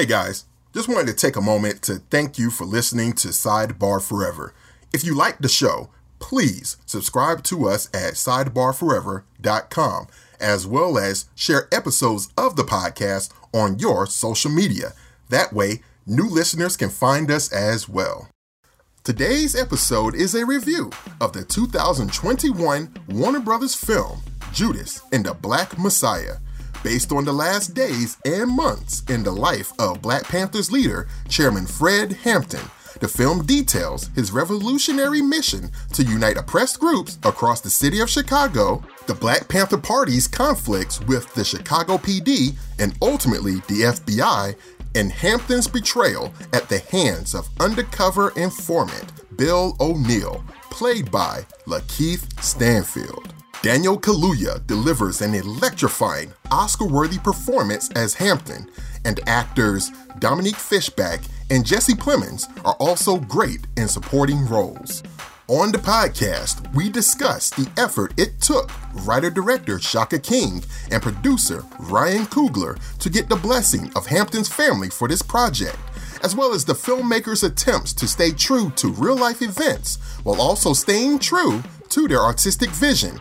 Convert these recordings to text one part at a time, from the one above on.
Hey guys, just wanted to take a moment to thank you for listening to Sidebar Forever. If you like the show, please subscribe to us at sidebarforever.com, as well as share episodes of the podcast on your social media. That way, new listeners can find us as well. Today's episode is a review of the 2021 Warner Brothers film Judas and the Black Messiah, based on the last days and months in the life of Black Panther's leader, Chairman Fred Hampton. The film details his revolutionary mission to unite oppressed groups across the city of Chicago, the Black Panther Party's conflicts with the Chicago PD, and ultimately the FBI, and Hampton's betrayal at the hands of undercover informant Bill O'Neal, played by Lakeith Stanfield. Daniel Kaluuya delivers an electrifying, Oscar worthy performance as Hampton, and actors Dominique Fishback and Jesse Plemons are also great in supporting roles. On the podcast, we discuss the effort it took writer director Shaka King and producer Ryan Coogler to get the blessing of Hampton's family for this project, as well as the filmmakers' attempts to stay true to real life events while also staying true to their artistic vision.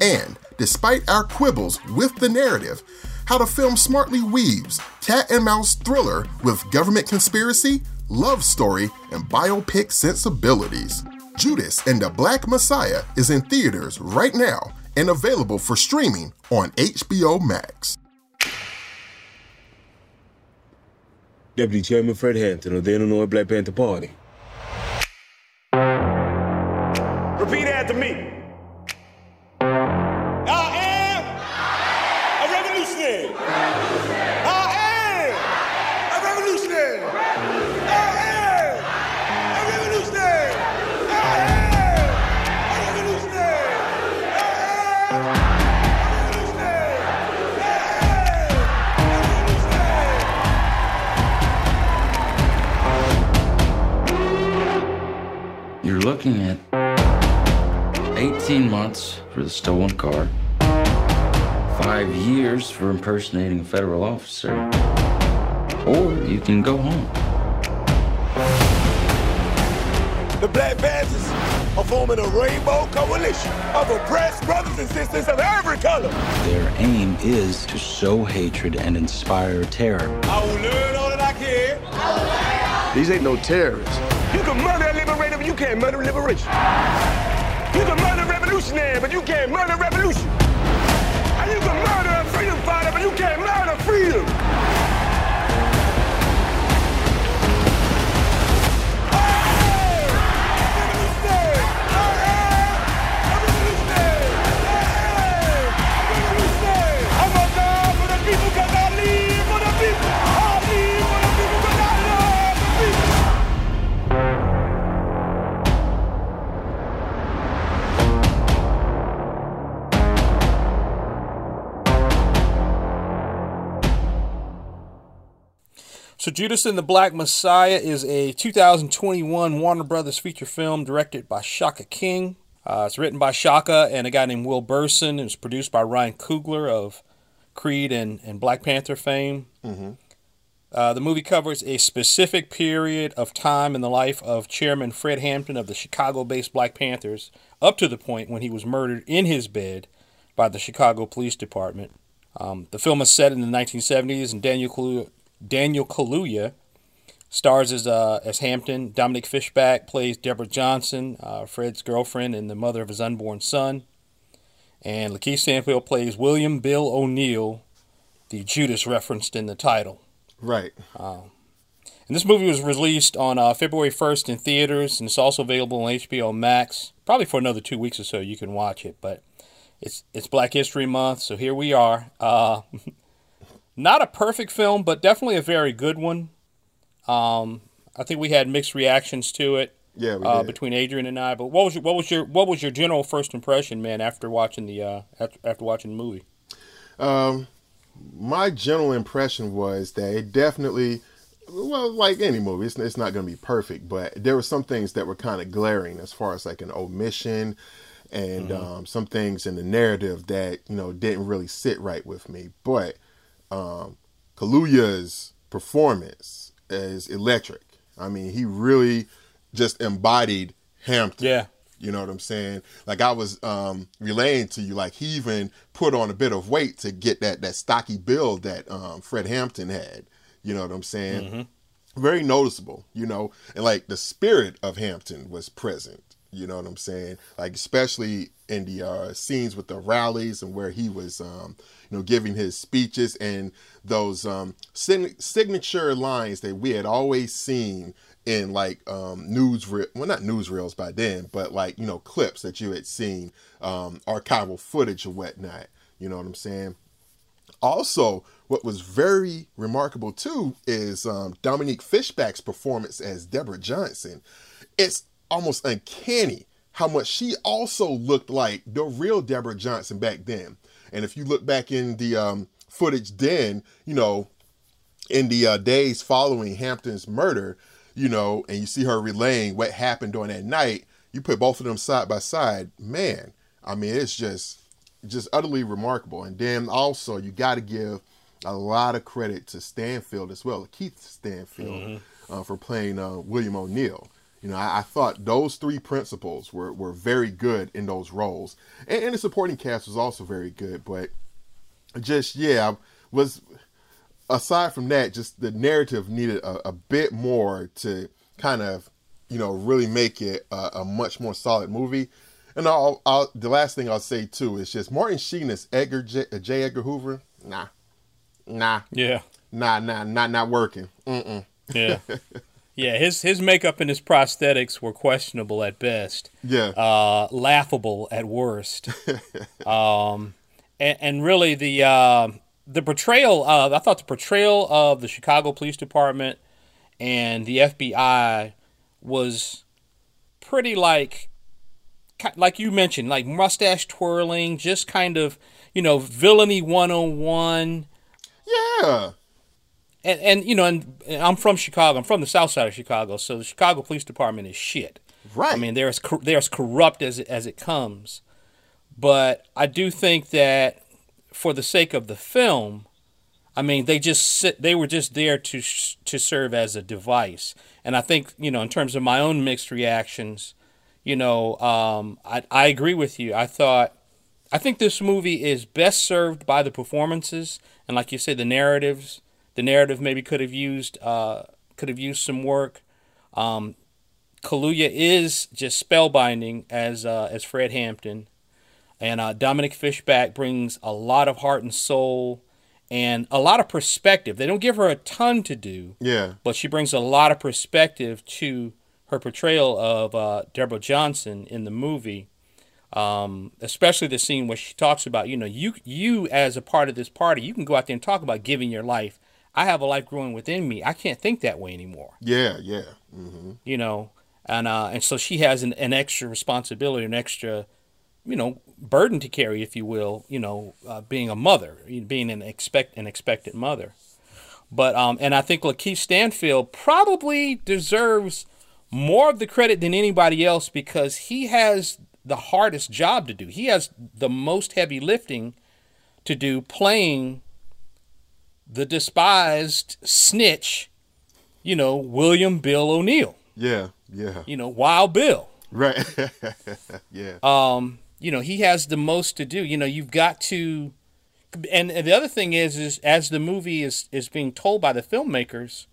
And despite our quibbles with the narrative, how the film smartly weaves cat and mouse thriller with government conspiracy, love story, and biopic sensibilities. Judas and the Black Messiah is in theaters right now and available for streaming on HBO Max. Deputy Chairman Fred Hampton of the Illinois Black Panther Party. Repeat after me. Looking at 18 months for the stolen car, five years for impersonating a federal officer, or you can go home. The Black Panthers are forming a rainbow coalition of oppressed brothers and sisters of every color. Their aim is to sow hatred and inspire terror. I will learn all that I can. These ain't no terrorists. You can murder but you can't murder liberation. You can murder revolutionary, but you can't murder revolution. And you can murder a freedom fighter, but you can't murder Judas and the Black Messiah is a 2021 Warner Brothers feature film directed by Shaka King. Uh, it's written by Shaka and a guy named Will Berson. It was produced by Ryan Coogler of Creed and, and Black Panther fame. Uh, the movie covers a specific period of time in the life of Chairman Fred Hampton of the Chicago based Black Panthers, up to the point when he was murdered in his bed by the Chicago Police Department. Um, the film is set in the 1970s, and Daniel Daniel Kaluuya stars as uh, as Hampton. Dominique Fishback plays Deborah Johnson, uh, Fred's girlfriend and the mother of his unborn son. And Lakeith Stanfield plays William Bill O'Neal, the Judas referenced in the title. Right. And this movie was released on uh, February 1st in theaters, and it's also available on HBO Max. Probably for another two weeks or so, you can watch it. But it's it's Black History Month, so here we are. Uh, not a perfect film, but definitely a very good one. Um, I think we had mixed reactions to it. Yeah, we uh, did. between Adrian and I. But what was your, what was your what was your general first impression, man, after watching the uh, after, after watching the movie? my general impression was that it definitely well like any movie it's, it's not going to be perfect but there were some things that were kind of glaring as far as like an omission and um, some things in the narrative that you know didn't really sit right with me but um, Kaluuya's performance is electric. I mean, he really just embodied Hampton. Yeah. You know what I'm saying? Like I was um, relaying to you, like he even put on a bit of weight to get that that stocky build that um, Fred Hampton had. You know what I'm saying? Very noticeable, you know, and like the spirit of Hampton was present. You know what I'm saying? Like especially in the uh, scenes with the rallies and where he was, um, you know, giving his speeches and those um, sign- signature lines that we had always seen in like um, news, re- well, not newsreels by then, but like you know clips that you had seen, um, archival footage or whatnot. You know what I'm saying? Also, what was very remarkable too is um, Dominique Fishback's performance as Deborah Johnson. It's almost uncanny how much she also looked like the real Deborah Johnson back then. And if you look back in the um, footage then, you know, in the uh, days following Hampton's murder, you know, and you see her relaying what happened during that night, you put both of them side by side, man, I mean, it's just just utterly remarkable. And then also you got to give a lot of credit to Stanfield as well, Keith Stanfield, uh, for playing uh, William O'Neal. You know, I, I thought those three principals were, were very good in those roles, and, and the supporting cast was also very good. But just yeah, was aside from that, just the narrative needed a, a bit more to kind of, you know, really make it a, a much more solid movie. And I'll, I'll, the last thing I'll say too is just Martin Sheen as Edgar J, uh, J. Edgar Hoover. Nah, nah, Yeah. nah, nah, not not working. Mm-mm. Yeah. yeah, his his makeup and his prosthetics were questionable at best. Yeah, uh, laughable at worst. um, and, and really the uh, the portrayal. Uh, I thought the portrayal of the Chicago Police Department and the FBI was pretty like like you mentioned, like mustache twirling, just kind of you know villainy one on one yeah, and and you know, and, and I'm from Chicago. I'm from the South Side of Chicago, so the Chicago Police Department is shit. right. I mean, they're as they're as corrupt as it, as it comes. But I do think that for the sake of the film, I mean, they just sit, they were just there to sh- to serve as a device. And I think you know, in terms of my own mixed reactions, you know, um, I I agree with you. I thought. I think this movie is best served by the performances and, like you said, the narratives. The narrative maybe could have used uh, could have used some work. Um, Kaluuya is just spellbinding as uh, as Fred Hampton, and uh, Dominique Fishback brings a lot of heart and soul and a lot of perspective. They don't give her a ton to do, yeah, but she brings a lot of perspective to her portrayal of uh, Deborah Johnson in the movie. Um, especially the scene where she talks about, you know, you you as a part of this party, you can go out there and talk about giving your life. I have a life growing within me. I can't think that way anymore yeah, yeah. hmm you know, and uh, and so she has an, an extra responsibility, an extra, you know, burden to carry, if you will, you know, uh, being a mother, being an expect an expected mother. But um, and I think Lakeith Stanfield probably deserves more of the credit than anybody else because he has the hardest job to do. He has the most heavy lifting to do, playing the despised snitch, you know, William Bill O'Neal Yeah, yeah. you know, Wild Bill. Right. yeah. Um, you know, he has the most to do. You know, you've got to, and, and the other thing is, is as the movie is is being told by the filmmakers,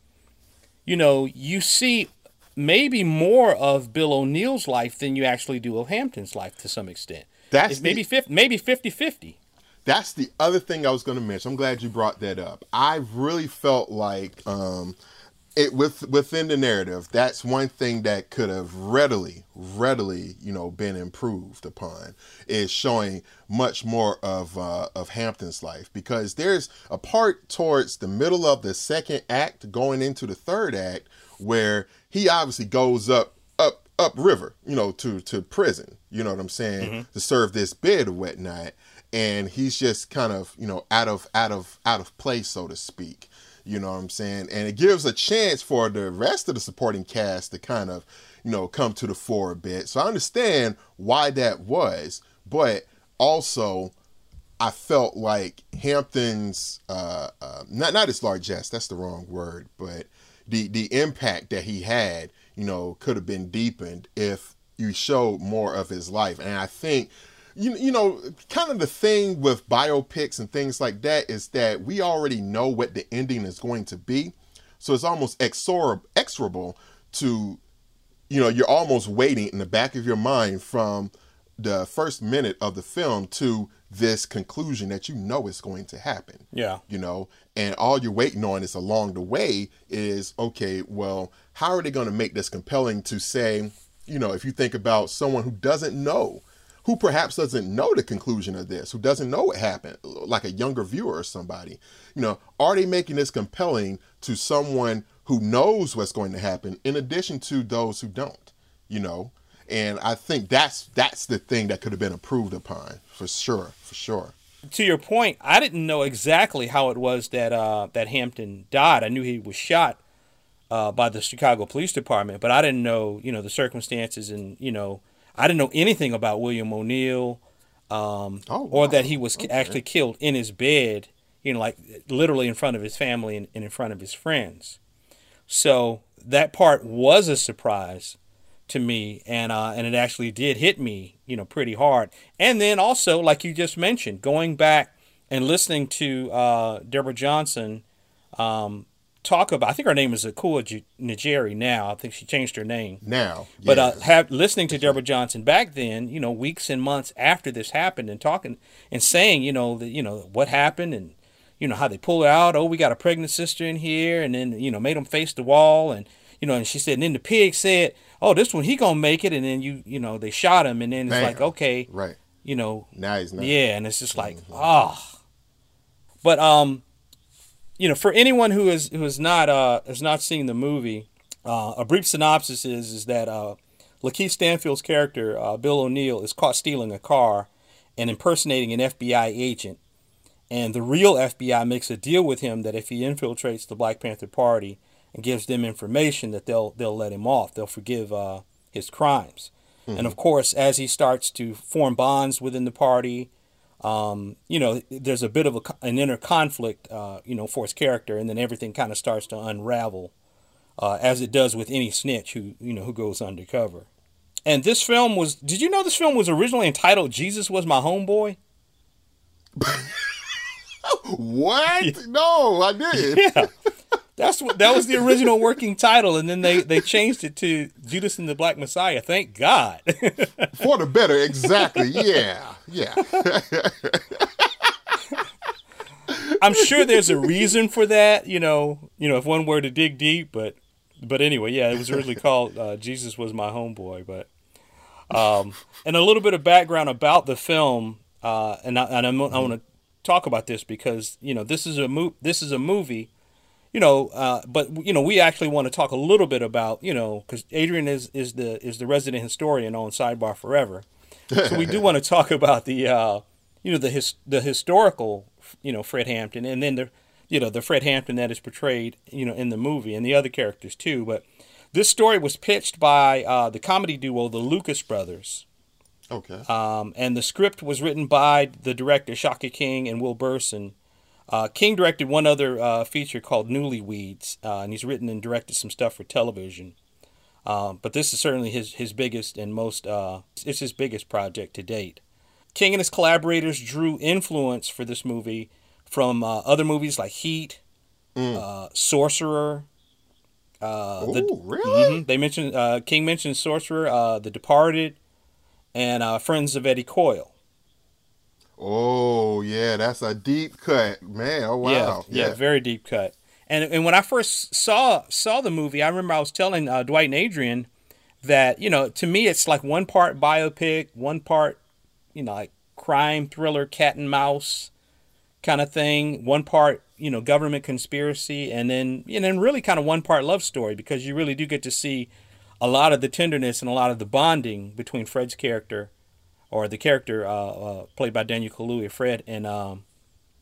you know, you see maybe more of Bill O'Neal's life than you actually do of Hampton's life to some extent. That's It's maybe 50, maybe 50-50. That's the other thing I was going to mention. I'm glad you brought that up. I really felt like um, it with within the narrative. That's one thing that could have readily, readily, you know, been improved upon is showing much more of uh, of Hampton's life because there's a part towards the middle of the second act, going into the third act, where he obviously goes up up upriver, you know, to to prison. You know what I'm saying? To serve this bid or whatnot. And he's just kind of, you know, out of out of out of place, so to speak. You know what I'm saying? And it gives a chance for the rest of the supporting cast to kind of, you know, come to the fore a bit. So I understand why that was, but also I felt like Hampton's uh, uh, not not his largesse. That's the wrong word, but the the impact that he had, you know, could have been deepened if you showed more of his life. And I think, you you know, kind of the thing with biopics and things like that is that we already know what the ending is going to be, so it's almost exor- exorable to, you know, you're almost waiting in the back of your mind from the first minute of the film to this conclusion that you know is going to happen. Yeah. You know, and all you're waiting on is along the way is okay, well, how are they going to make this compelling to say, you know, if you think about someone who doesn't know, who perhaps doesn't know the conclusion of this, who doesn't know what happened, like a younger viewer or somebody, you know, are they making this compelling to someone who knows what's going to happen in addition to those who don't, you know? And I think that's that's the thing that could have been improved upon for sure, for sure. To your point, I didn't know exactly how it was that uh, that Hampton died. I knew he was shot uh, by the Chicago Police Department, but I didn't know, you know, the circumstances and you know, I didn't know anything about William O'Neal, um, Oh, or that he was Okay. actually killed in his bed, you know, like literally in front of his family and, and in front of his friends. So that part was a surprise to me, and uh, and it actually did hit me, you know, pretty hard. And then also, like you just mentioned, going back and listening to uh, Deborah Johnson um, talk about, I think her name is Akua J- Njeri now. I think she changed her name. Now, But yeah. uh, have listening to Deborah Johnson back then, you know, weeks and months after this happened, and talking and saying, you know, that you know what happened, and you know how they pulled out. Oh, we got a pregnant sister in here, and then you know made them face the wall, and you know, and she said, and then the pig said, oh, this one he gonna make it, and then you you know they shot him, and then it's like okay, right you know, now he's not. yeah, and it's just like ah. But um, you know, for anyone who is who has not uh has not seen the movie, uh, a brief synopsis is is that uh, Lakeith Stanfield's character uh, Bill O'Neal is caught stealing a car and impersonating an FBI agent, and the real FBI makes a deal with him that if he infiltrates the Black Panther Party and gives them information, that they'll they'll let him off. They'll forgive uh, his crimes. And of course, as he starts to form bonds within the party, um, you know, there's a bit of a, an inner conflict, uh, you know, for his character, and then everything kind of starts to unravel, uh, as it does with any snitch who, you know, who goes undercover. And this film was, did you know this film was originally entitled Jesus Was My Homeboy? What? No, I did. Yeah. That's what that was the original working title, and then they, they changed it to Judas and the Black Messiah. Thank God. For the better, exactly. Yeah, yeah. I'm sure there's a reason for that, you know, you know, if one were to dig deep, but but anyway, yeah, it was originally called uh, Jesus was my homeboy, but um, and a little bit of background about the film, uh, and I, and I'm, I want to talk about this because you know this is a mo- this is a movie, you know, uh, but you know we actually want to talk a little bit about you know because Adrian is is the is the resident historian on Sidebar Forever, so we do want to talk about the uh, you know the his, the historical you know Fred Hampton and then the you know the Fred Hampton that is portrayed you know in the movie and the other characters too. But this story was pitched by uh, the comedy duo the Lucas Brothers, Okay. um, and the script was written by the director Shaka King and Will Berson. Uh, King directed one other uh, feature called Newlyweeds, uh, and he's written and directed some stuff for television. Um, but this is certainly his, his biggest and most uh, it's his biggest project to date. King and his collaborators drew influence for this movie from uh, other movies like Heat, uh, Sorcerer. Uh, oh, the- really? Mhm. They mentioned uh, King mentioned Sorcerer, uh, The Departed, and uh, Friends of Eddie Coyle. Oh, yeah. That's a deep cut, man. Oh, wow. Yeah, yeah, very deep cut. And and when I first saw saw the movie, I remember I was telling uh, Dwight and Adrian that you know to me it's like one part biopic, one part you know like crime thriller, cat and mouse kind of thing, one part you know government conspiracy, and then and then really kind of one part love story because you really do get to see a lot of the tenderness and a lot of the bonding between Fred's character or the character uh, uh, played by Daniel Kaluuya, Fred, and um,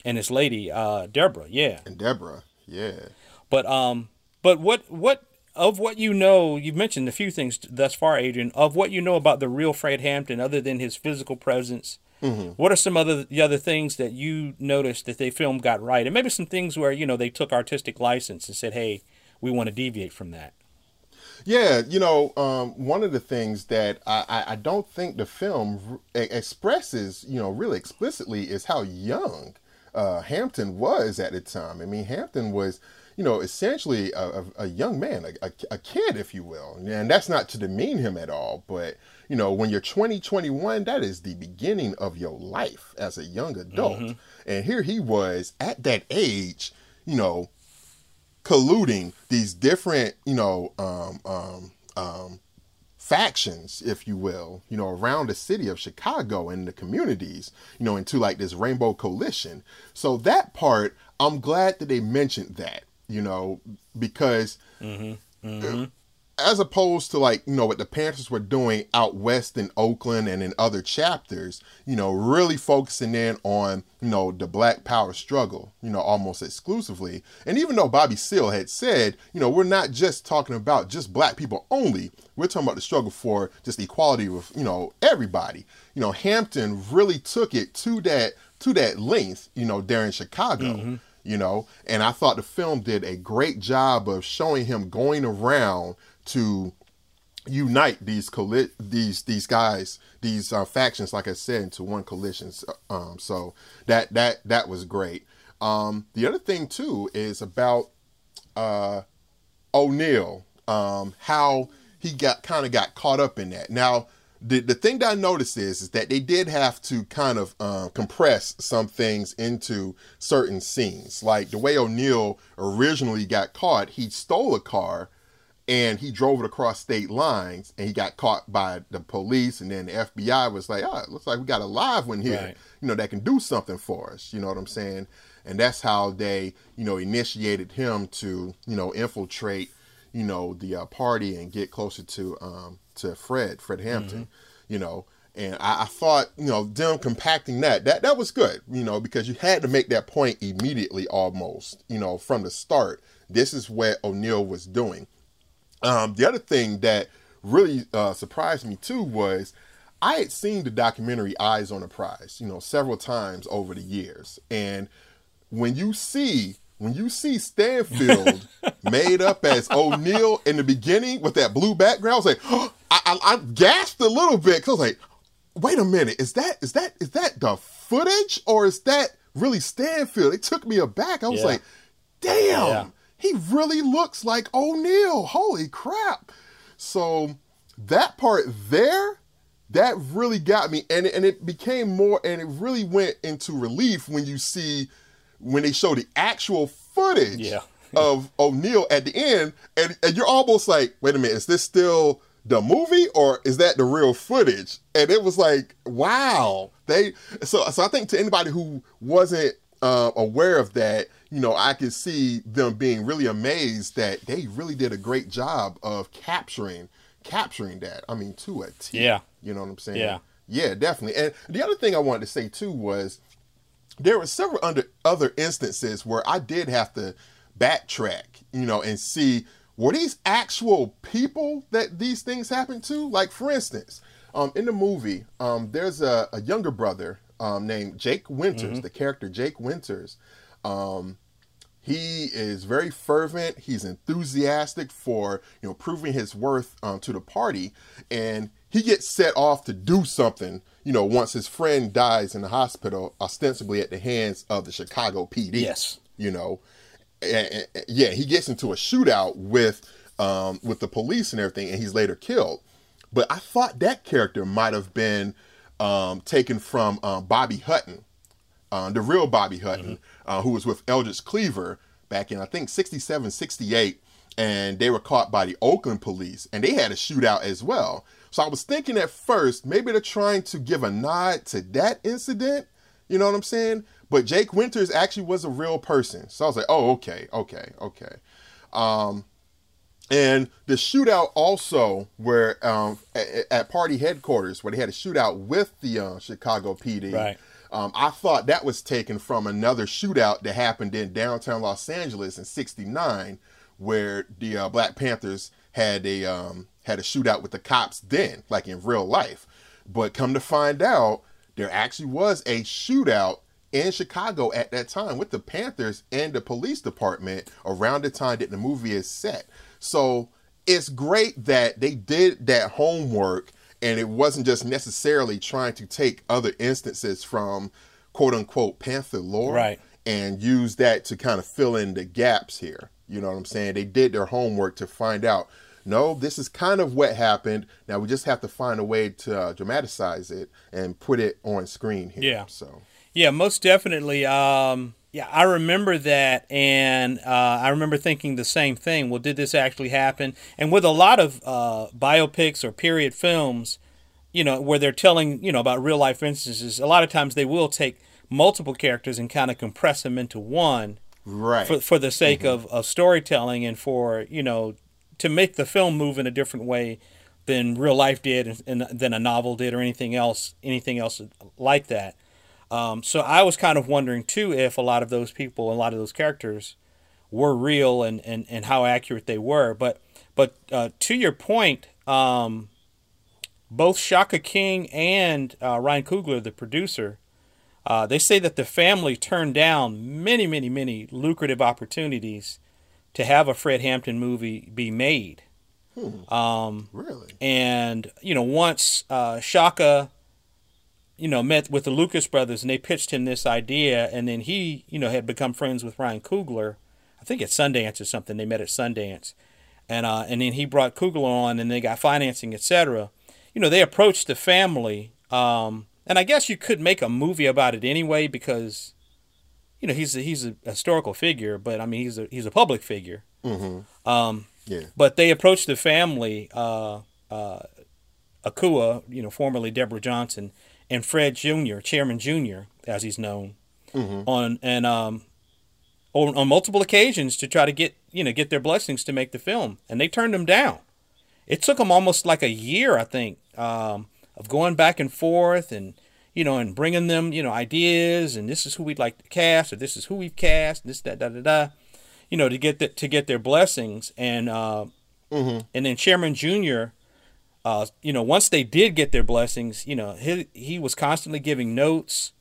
and his lady uh, Deborah. Yeah, And Deborah. Yeah. but um, but what what of what you know? You've mentioned a few things thus far, Adrian. Of what you know about the real Fred Hampton, other than his physical presence What are some other the other things that you noticed that they film got right, and maybe some things where you know they took artistic license and said, "Hey, we want to deviate from that." Yeah, you know, um, one of the things that I, I, I don't think the film r- expresses, you know, really explicitly is how young uh, Hampton was at the time. I mean, Hampton was, you know, essentially a, a, a young man, a, a, a kid, if you will. And that's not to demean him at all, but, you know, when you're 20, 21, that is the beginning of your life as a young adult. And here he was at that age, you know, colluding these different, you know, um, um, um, factions, if you will, you know, around the city of Chicago and the communities, you know, into like this rainbow coalition. So that part, I'm glad that they mentioned that, you know, because as opposed to like you know what the Panthers were doing out west in Oakland and in other chapters, you know, really focusing in on you know the Black Power struggle, you know, almost exclusively. And even though Bobby Seale had said, you know, we're not just talking about just Black people only, we're talking about the struggle for just equality with you know everybody. You know, Hampton really took it to that to that length, you know, there in Chicago mm-hmm. you know and i thought the film did a great job of showing him going around to unite these colli- these these guys these uh, factions like i said into one coalition. Um so that that that was great. Um the other thing too is about uh o'neal um how he got kind of got caught up in that. Now the, the thing that I noticed is, is that they did have to kind of uh, compress some things into certain scenes. Like the way O'Neal originally got caught, he stole a car and he drove it across state lines and he got caught by the police. And then the FBI was like, oh, it looks like we got a live one here, Right. you know, that can do something for us. You know what I'm saying? And that's how they, you know, initiated him to, you know, infiltrate you know the uh, party and get closer to um to Fred Fred Hampton you know and I, I thought you know them compacting that that that was good you know because you had to make that point immediately almost you know from the start this is what O'Neal was doing um the other thing that really uh, surprised me too was I had seen the documentary Eyes on a Prize you know several times over the years and when you see when you see Stanfield made up as O'Neal in the beginning with that blue background, I was like, I, I, I gasped a little bit because I was like, wait a minute, is that is that is that the footage or is that really Stanfield? It took me aback. I was Yeah. like, damn, Yeah. He really looks like O'Neal. Holy crap! So that part there, that really got me, and and it became more, and it really went into relief when you see when they show the actual footage Yeah. of O'Neal at the end, and, and you're almost like, wait a minute, is this still the movie or is that the real footage? And it was like, wow, they. So so I think to anybody who wasn't uh, aware of that, you know, I could see them being really amazed that they really did a great job of capturing capturing that. I mean, to a T. Yeah. You know what I'm saying? Yeah. Yeah, definitely. And the other thing I wanted to say too was there were several under other instances where I did have to backtrack, you know, and see were these actual people that these things happened to? Like for instance, um, in the movie, um, there's a, a younger brother um, named Jake Winters, the character Jake Winters. Um, he is very fervent. He's enthusiastic for you know proving his worth um, to the party, and he gets set off to do something. You know, once his friend dies in the hospital, ostensibly at the hands of the Chicago PD. Yes. You know, and- and- and- yeah, he gets into a shootout with um, with the police and everything, and he's later killed. But I thought that character might have been um, taken from um, Bobby Hutton uh, the real Bobby Hutton, uh, who was with Eldridge Cleaver back in, I think, 67, 68. And they were caught by the Oakland police and they had a shootout as well. So I was thinking at first, maybe they're trying to give a nod to that incident. You know what I'm saying? But Jake Winters actually was a real person. So I was like, oh, okay, okay, okay. Um, and the shootout also where um, at, at party headquarters where they had a shootout with the uh, Chicago PD. Right. Um, I thought that was taken from another shootout that happened in downtown Los Angeles in '69, where the uh, Black Panthers had a um, had a shootout with the cops then, like in real life. But come to find out, there actually was a shootout in Chicago at that time with the Panthers and the police department around the time that the movie is set. So it's great that they did that homework and it wasn't just necessarily trying to take other instances from quote unquote Panther lore Right. and use that to kind of fill in the gaps here. You know what I'm saying? They did their homework to find out. No, this is kind of what happened. Now we just have to find a way to uh, dramatize it and put it on screen here. Yeah. So Yeah, most definitely. Um, yeah, I remember that, and uh, I remember thinking the same thing. Well, did this actually happen? And with a lot of uh, biopics or period films, you know, where they're telling, you know, about real life instances, a lot of times they will take multiple characters and kind of compress them into one right. for, for the sake of, of storytelling and for, you know, to make the film move in a different way than real life did and, and than a novel did or anything else, anything else like that. Um, so I was kind of wondering too if a lot of those people, a lot of those characters, were real and, and, and how accurate they were. But but uh, to your point, um, both Shaka King and uh, Ryan Coogler, the producer, uh, they say that the family turned down many, many, many lucrative opportunities to have a Fred Hampton movie be made. Um, really? and you know, once uh, Shaka, you know, met with the Lucas brothers and they pitched him this idea, and then he, you know, had become friends with Ryan Coogler. I think at Sundance or something. They met at Sundance, and uh, and then he brought Coogler on, and they got financing, etc. You know, they approached the family, um, and I guess you could make a movie about it anyway because, you know, he's a, he's a historical figure, but I mean, he's a he's a public figure. Um, Yeah. but they approached the family, uh, uh, Akua, you know, formerly Deborah Johnson, and Fred Jr., Chairman Jr., as he's known, on and um, on, on multiple occasions to try to get you know get their blessings to make the film, and they turned them down. It took them almost like a year, I think, um, of going back and forth and you know and bringing them you know ideas and this is who we'd like to cast or this is who we've cast this that da da da you know to get the, to get their blessings and uh, and then Chairman Junior uh, you know once they did get their blessings you know he he was constantly giving notes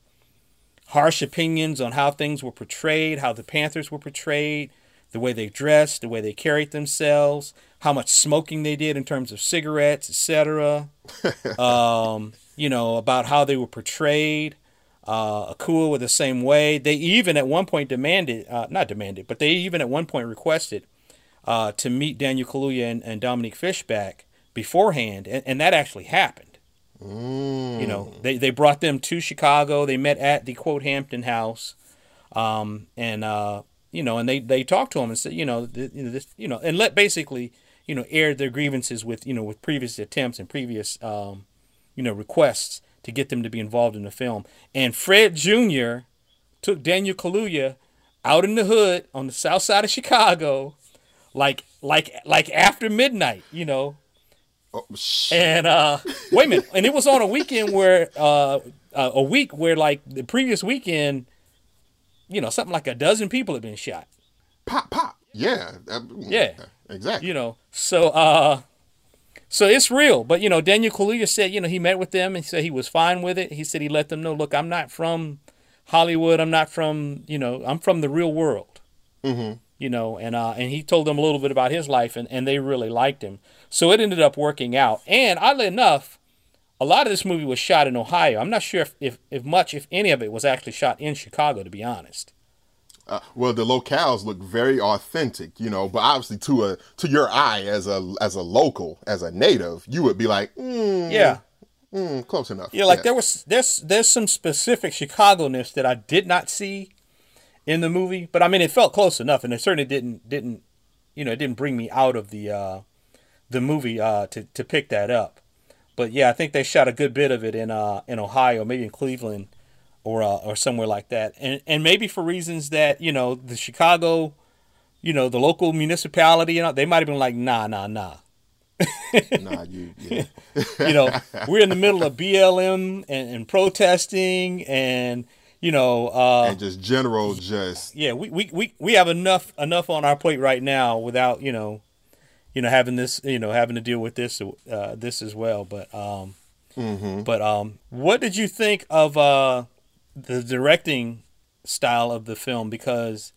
harsh opinions on how things were portrayed how the Panthers were portrayed the way they dressed the way they carried themselves how much smoking they did in terms of cigarettes etc um, you know about how they were portrayed uh, Akua were the same way. They even at one point demanded, uh, not demanded, but they even at one point requested uh, to meet Daniel Kaluuya and, and Dominique Fishback beforehand, and, and that actually happened. You know, they, they brought them to Chicago. They met at the quote Hampton House, um, and uh, you know, and they, they talked to him and said, you know, th- you know, this, you know, and let basically, you know, aired their grievances with you know with previous attempts and previous um, you know requests to get them to be involved in the film. And Fred Jr. took Daniel Kaluuya out in the hood on the south side of Chicago, like like like after midnight, you know. Oh, And uh, wait a minute, and it was on a weekend where uh, uh, a week where like the previous weekend, you know, something like a dozen people had been shot. pop, pop. Yeah. uh, Yeah. Exactly. you know so uh so it's real but you know daniel kaluuya said you know he met with them and said he was fine with it he said he let them know look i'm not from hollywood i'm not from you know i'm from the real world mm-hmm. you know and uh and he told them a little bit about his life and, and they really liked him so it ended up working out. And oddly enough a lot of this movie was shot in ohio. I'm not sure if, if, if much if any of it was actually shot in chicago to be honest. Uh, well, the locales look very authentic, you know, but obviously to a to your eye as a as a local, as a native, you would be like, mm, yeah. mm, close enough. Yeah, like there was there's there's some specific Chicago-ness that I did not see in the movie, but I mean it felt close enough, and it certainly didn't didn't you know it didn't bring me out of the uh, the movie uh, to to pick that up. But yeah, I think they shot a good bit of it in uh, in Ohio, maybe in Cleveland or uh, or somewhere like that, and and maybe for reasons that you know the Chicago, you know the local municipality, you know they might have been like nah nah nah nah, you, yeah. you know, we're in the middle of BLM and, and protesting and you know, uh, and just general, just yeah, we, we, we, we have enough enough on our plate right now without, you know, you know, having this, you know, having to deal with this uh, this as well. But um Mm-hmm. But um, what did you think of uh, the directing style of the film? Because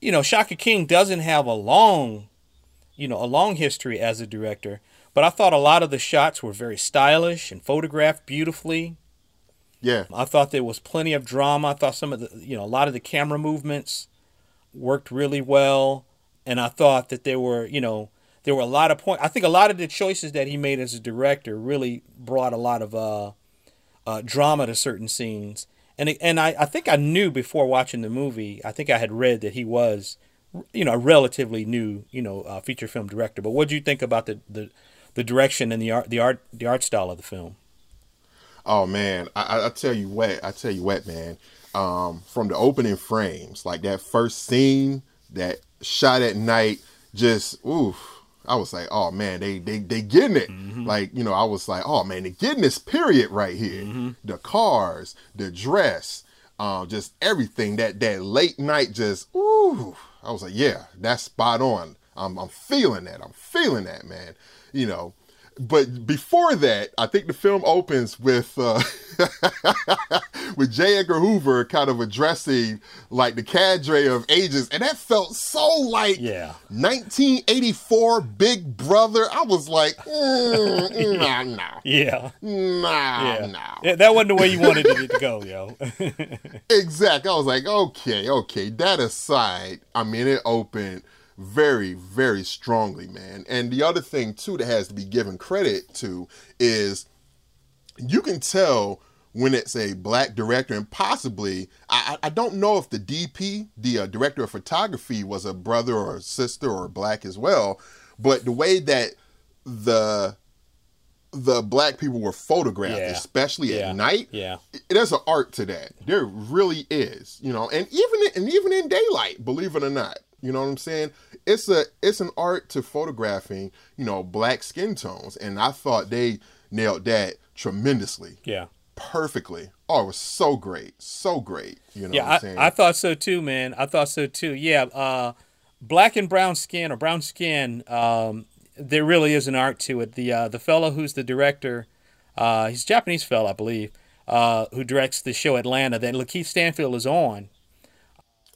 you know, Shaka King doesn't have a long, you know, a long history as a director. But I thought a lot of the shots were very stylish and photographed beautifully. Yeah. I thought there was plenty of drama. I thought some of the, you know, a lot of the camera movements worked really well. And I thought that there were, you know, there were a lot of points. I think a lot of the choices that he made as a director really brought a lot of uh, uh, drama to certain scenes. And and I, I think I knew before watching the movie. I think I had read that he was, you know, a relatively new, you know, uh, feature film director. But what do you think about the, the the direction and the art the art the art style of the film? Oh man, I, I tell you what, I tell you what, man. Um, from the opening frames, like that first scene, that shot at night, just oof. I was like, oh man, they they they getting it. Mm-hmm. Like you know, I was like, oh man, they getting this period right here. Mm-hmm. The cars, the dress, um, just everything. That that late night, just ooh. I was like, yeah, that's spot on. I'm I'm feeling that. I'm feeling that, man. You know, but before that, I think the film opens with uh, with J. Edgar Hoover kind of addressing like the cadre of agents, and that felt so like yeah. 1984 Big Brother. I was like, mm, mm nah, nah, yeah, nah, yeah. nah. Yeah, that wasn't the way you wanted it to go, yo. exactly. I was like, okay, okay. That aside, I mean, it opened very, very strongly, man. And the other thing too that has to be given credit to is you can tell when it's a black director and possibly I, I don't know if the DP, the uh, director of photography, was a brother or a sister or black as well, but the way that the the black people were photographed, yeah. especially yeah. at night. Yeah, there's an art to that. There really is, you know, and even and even in daylight, believe it or not, you know what I'm saying? It's a it's an art to photographing, you know, black skin tones, and I thought they nailed that tremendously. Yeah, perfectly. Oh, it was so great, so great. You know, yeah, I, I, thought so too, man. I thought so too. Yeah, uh, black and brown skin or brown skin. Um, there really is an art to it. The uh, the fellow who's the director, uh, he's a Japanese fellow, I believe, uh, who directs the show Atlanta that Lakeith Stanfield is on.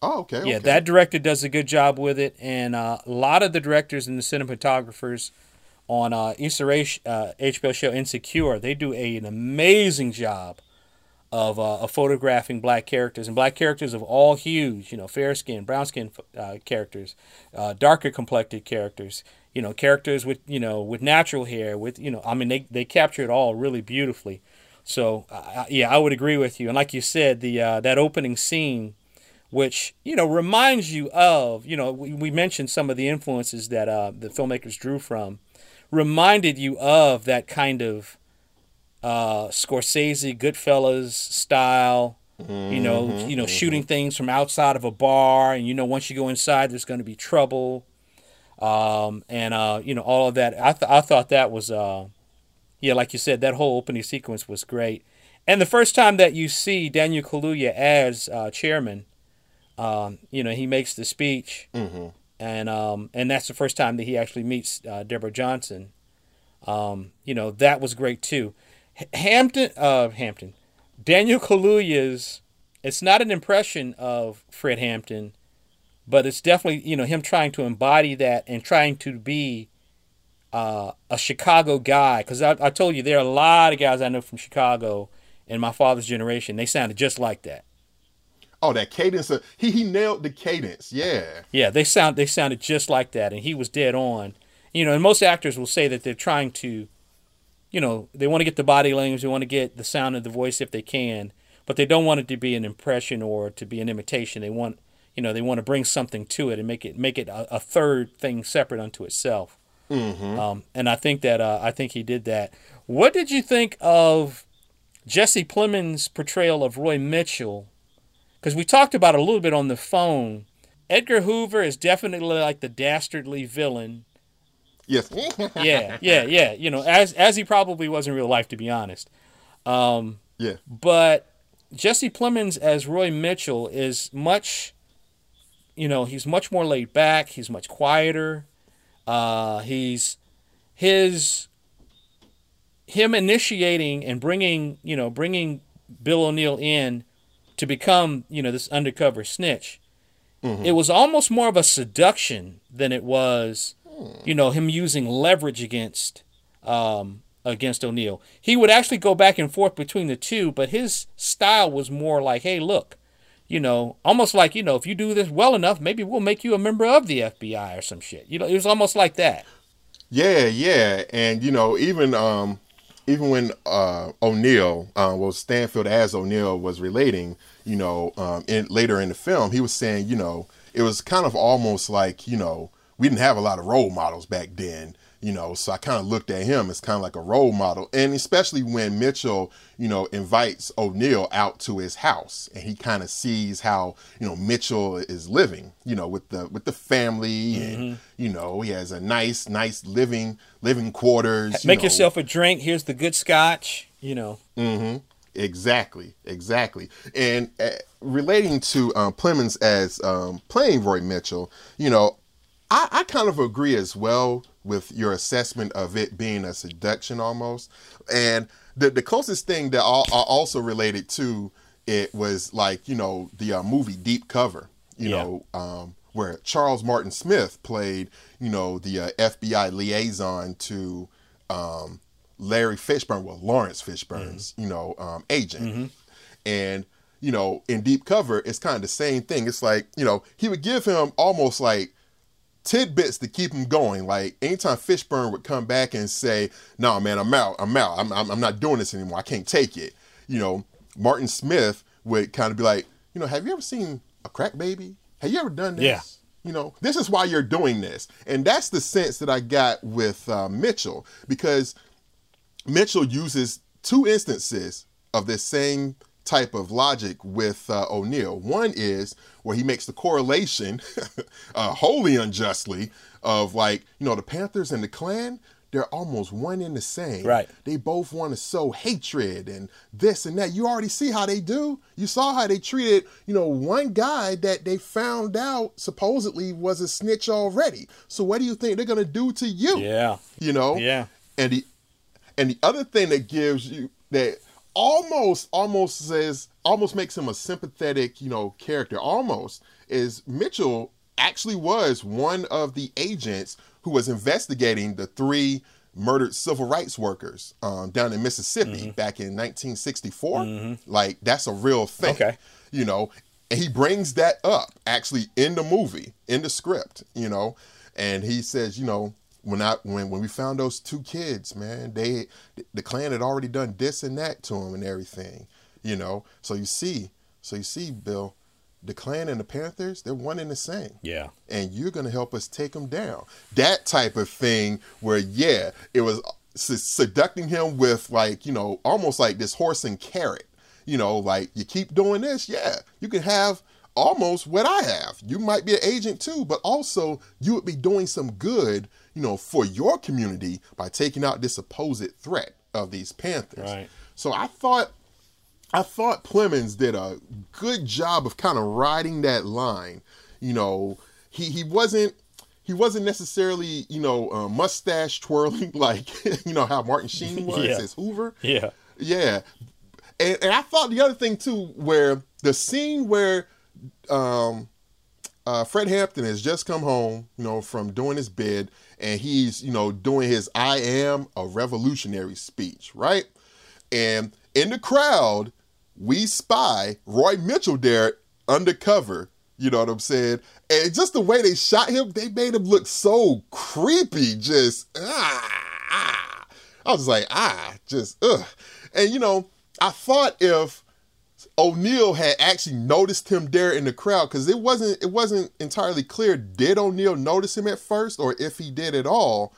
Oh, okay. Yeah, okay. that director does a good job with it, and uh, a lot of the directors and the cinematographers on uh, uh, HBO show Insecure, they do a, an amazing job of, uh, of photographing black characters and black characters of all hues. You know, fair skin, brown skin uh, characters, uh, darker complected characters. You know, characters with you know with natural hair. With you know, I mean, they they capture it all really beautifully. So yeah, I would agree with you. And like you said, the uh, that opening scene which you know reminds you of you know we, we mentioned some of the influences that uh, the filmmakers drew from reminded you of that kind of uh, Scorsese Goodfellas style you know mm-hmm. you know shooting mm-hmm. things from outside of a bar and you know once you go inside there's going to be trouble um, and uh, you know all of that I, th- I thought that was uh, yeah like you said that whole opening sequence was great and the first time that you see Daniel Kaluuya as uh, chairman um, you know, he makes the speech, mm-hmm. and um, and that's the first time that he actually meets uh, Deborah Johnson. Um, you know, that was great too. H- Hampton, uh, Hampton, Daniel Kaluuya's. It's not an impression of Fred Hampton, but it's definitely you know him trying to embody that and trying to be uh, a Chicago guy. Because I, I told you there are a lot of guys I know from Chicago in my father's generation. They sounded just like that. Oh, that cadence! Of, he he nailed the cadence. Yeah. Yeah, they sound they sounded just like that, and he was dead on. You know, and most actors will say that they're trying to, you know, they want to get the body language, they want to get the sound of the voice if they can, but they don't want it to be an impression or to be an imitation. They want, you know, they want to bring something to it and make it make it a, a third thing separate unto itself. Mm-hmm. Um, and I think that uh, I think he did that. What did you think of Jesse Plemons' portrayal of Roy Mitchell? Because we talked about a little bit on the phone. Edgar Hoover is definitely like the dastardly villain. Yes. yeah, yeah, yeah. You know, as as he probably was in real life, to be honest. Um, yeah. But Jesse Plemons as Roy Mitchell is much, you know, he's much more laid back. He's much quieter. Uh, he's his him initiating and bringing you know bringing Bill O'Neal in to become you know this undercover snitch. It was almost more of a seduction than it was, you know, him using leverage against um, against O'Neal. He would actually go back and forth between the two, but his style was more like, "Hey, look, you know, almost like you know, if you do this well enough, maybe we'll make you a member of the FBI or some shit." You know, it was almost like that. Yeah, yeah, and you know, even um, even when uh, O'Neal, uh, well, Stanfield as O'Neal was relating, you know, um, in later in the film, he was saying, you know, it was kind of almost like, you know, we didn't have a lot of role models back then, you know, so I kind of looked at him as kind of like a role model, and especially when Mitchell, you know, invites O'Neal out to his house, and he kind of sees how, you know, Mitchell is living, you know, with the with the family, and you know, he has a nice, nice living living quarters. you Make know. yourself a drink. Here's the good scotch. You know. mm-hmm Exactly, exactly. And uh, relating to um, Plemons as um, playing Roy Mitchell, you know, I, I kind of agree as well with your assessment of it being a seduction almost. And the, the closest thing that I, I also related to it was like, you know, the uh, movie Deep Cover, you Yeah. know, um, where Charles Martin Smith played, you know, the uh, FBI liaison to um, Larry Fishburne, well, Lawrence Fishburne's, you know, um, agent. And, you know, in Deep Cover, it's kind of the same thing. It's like, you know, he would give him almost like tidbits to keep him going. Like anytime Fishburne would come back and say, "No, man, I'm out. I'm out. I'm, I'm I'm not doing this anymore. I can't take it." You know, Martin Smith would kind of be like, "You know, have you ever seen a crack baby? Have you ever done this?" Yeah. You know, this is why you're doing this, and that's the sense that I got with uh, Mitchell because Mitchell uses two instances of this same type of logic with uh, O'Neal. One is where he makes the correlation, uh, wholly unjustly, of like, you know, the Panthers and the Klan, they're almost one in the same. Right. They both want to sow hatred and this and that. You already see how they do. You saw how they treated, you know, one guy that they found out supposedly was a snitch already. So what do you think they're gonna do to you? Yeah. You know? Yeah. And the and the other thing that gives you that almost almost says almost makes him a sympathetic, you know, character almost is Mitchell actually was one of the agents who was investigating the three murdered civil rights workers um, down in Mississippi back in 1964. Like that's a real thing. Okay. You know, and he brings that up actually in the movie, in the script, you know, and he says, you know, when I when when we found those two kids, man, they the Klan had already done this and that to them and everything, you know. So you see, so you see, Bill, the Klan and the Panthers, they're one and the same Yeah. and you're going to help us take them down. That type of thing where, yeah, it was se- seducting him with like, you know, almost like this horse and carrot. You know, like you keep doing this, yeah, you can have almost what I have. You might be an agent too, but also you would be doing some good, you know, for your community by taking out this supposed threat of these Panthers. Right. So I thought I thought Plemons did a good job of kind of riding that line. You know, he he wasn't he wasn't necessarily you know uh, mustache twirling like you know how Martin Sheen was Yeah. as Hoover. Yeah. Yeah, and and I thought the other thing too, where the scene where um, uh, Fred Hampton has just come home, you know, from doing his bid, and he's you know doing his "I am a revolutionary" speech, right? And in the crowd, we spy Roy Mitchell there undercover. You know what I'm saying? And just the way they shot him, they made him look so creepy. Just ah, ah. I was like ah, just ugh. And you know, I thought if O'Neal had actually noticed him there in the crowd because it wasn't it wasn't entirely clear did O'Neal notice him at first or if he did at all.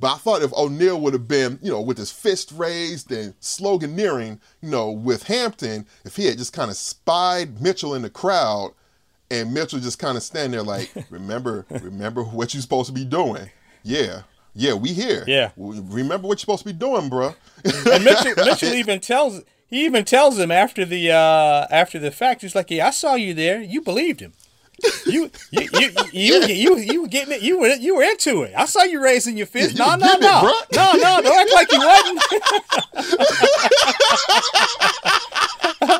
But I thought if O'Neal would have been, you know, with his fist raised and sloganeering, you know, with Hampton, if he had just kind of spied Mitchell in the crowd and Mitchell just kind of standing there like, remember, remember what you're supposed to be doing. Yeah. Yeah, we here. Yeah. Remember what you're supposed to be doing, bruh. And Mitchell, Mitchell even tells he even tells him after the uh after the fact, he's like, "Yeah, I saw you there. You believed him." You you you you you, you, you were getting it. You were you were into it. I saw you raising your fist. Yeah, no no no no no. Don't act like you wasn't.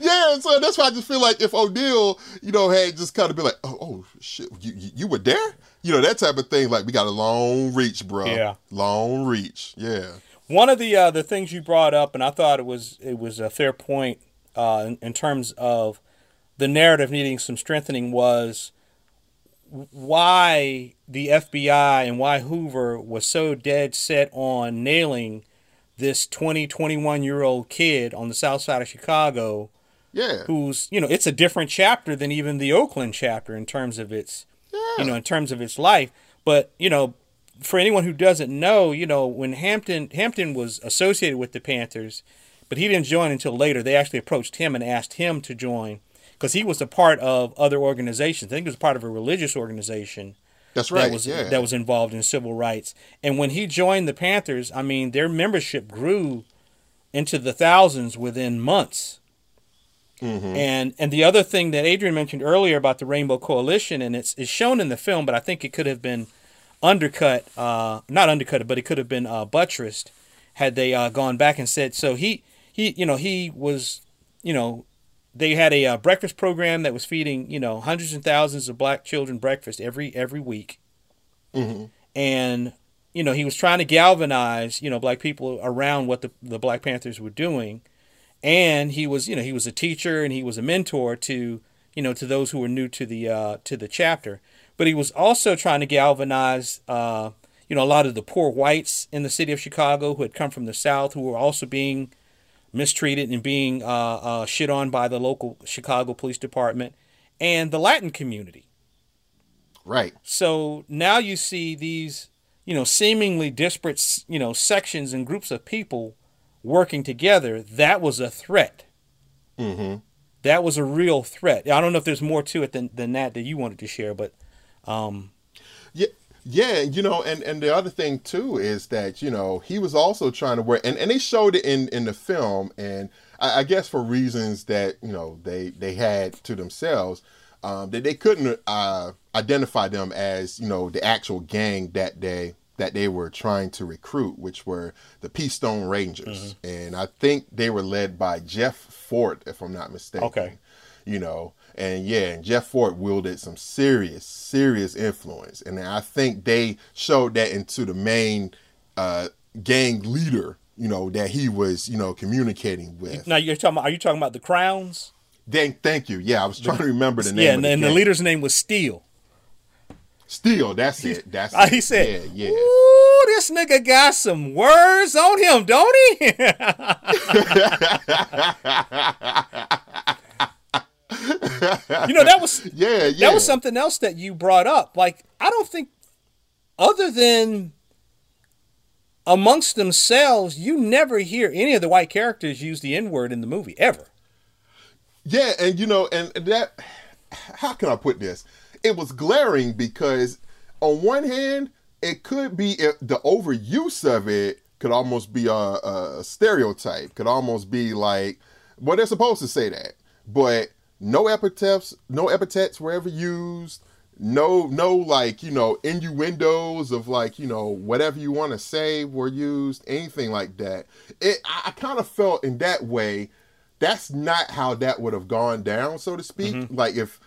yeah, and so that's why I just feel like if O'Neal, you know, had just kind of been like, oh, oh shit, you, you you were there, you know, that type of thing. Like we got a long reach, bro. Yeah. long reach. Yeah, One of the uh, the things you brought up, and I thought it was it was a fair point uh, in, in terms of the narrative needing some strengthening was why the FBI and why Hoover was so dead set on nailing this 20, 21 year old kid on the south side of Chicago yeah, who's, you know, it's a different chapter than even the Oakland chapter in terms of its, yeah. you know, in terms of its life. But, you know, for anyone who doesn't know, you know, when Hampton Hampton was associated with the Panthers, but he didn't join until later. They actually approached him and asked him to join because he was a part of other organizations. I think he was part of a religious organization that's right. that was yeah, that was involved in civil rights. And when he joined the Panthers, I mean, their membership grew into the thousands within months. Mm-hmm. And and the other thing that Adrian mentioned earlier about the Rainbow Coalition, and it's it's shown in the film, but I think it could have been undercut, uh, not undercut, but it could have been uh, buttressed had they uh, gone back and said so. He he, you know, he was, you know, they had a uh, breakfast program that was feeding you know hundreds and thousands of black children breakfast every every week, and you know he was trying to galvanize you know black people around what the the Black Panthers were doing, and he was you know he was a teacher and he was a mentor to you know to those who were new to the uh, to the chapter, but he was also trying to galvanize. Uh, you know, a lot of the poor whites in the city of Chicago who had come from the South, who were also being mistreated and being uh, uh, shit on by the local Chicago Police Department and the Latin community. right. So now you see these, you know, seemingly disparate, you know, sections and groups of people working together. That was a threat. Mm-hmm. That was a real threat. I don't know if there's more to it than, than that that you wanted to share, but um, Yeah, yeah, you know, and and the other thing too is that you know he was also trying to work, and and they showed it in in the film, and I, I guess for reasons that you know they they had to themselves, um, that they couldn't uh, identify them as you know the actual gang that they that they were trying to recruit, which were the P. Stone Rangers, and I think they were led by Jeff Fort, if I'm not mistaken. Okay. you know and yeah and Jeff Fort wielded some serious serious influence and i think they showed that into the main uh gang leader you know that he was you know communicating with now you're talking about, are you talking about the Crowns? Dang, thank you yeah i was trying to remember the name Yeah, and, the, and the leader's name was Steele. Steel, that's it that's Uh, it. he said, yeah yeah Ooh, this nigga got some words on him, don't he? you know, that was yeah yeah that was something else that you brought up. Like, I don't think other than amongst themselves, you never hear any of the white characters use the N-word in the movie ever. Yeah, and you know, and that how can I put this? It was glaring because on one hand, it could be the overuse of it could almost be a, a stereotype, could almost be like, well, they're supposed to say that, but no epithets, no epithets were ever used. No, no, like you know, innuendos of like you know whatever you want to say were used, anything like that. It, I, I kind of felt in that way that's not how that would have gone down, so to speak. Mm-hmm. Like if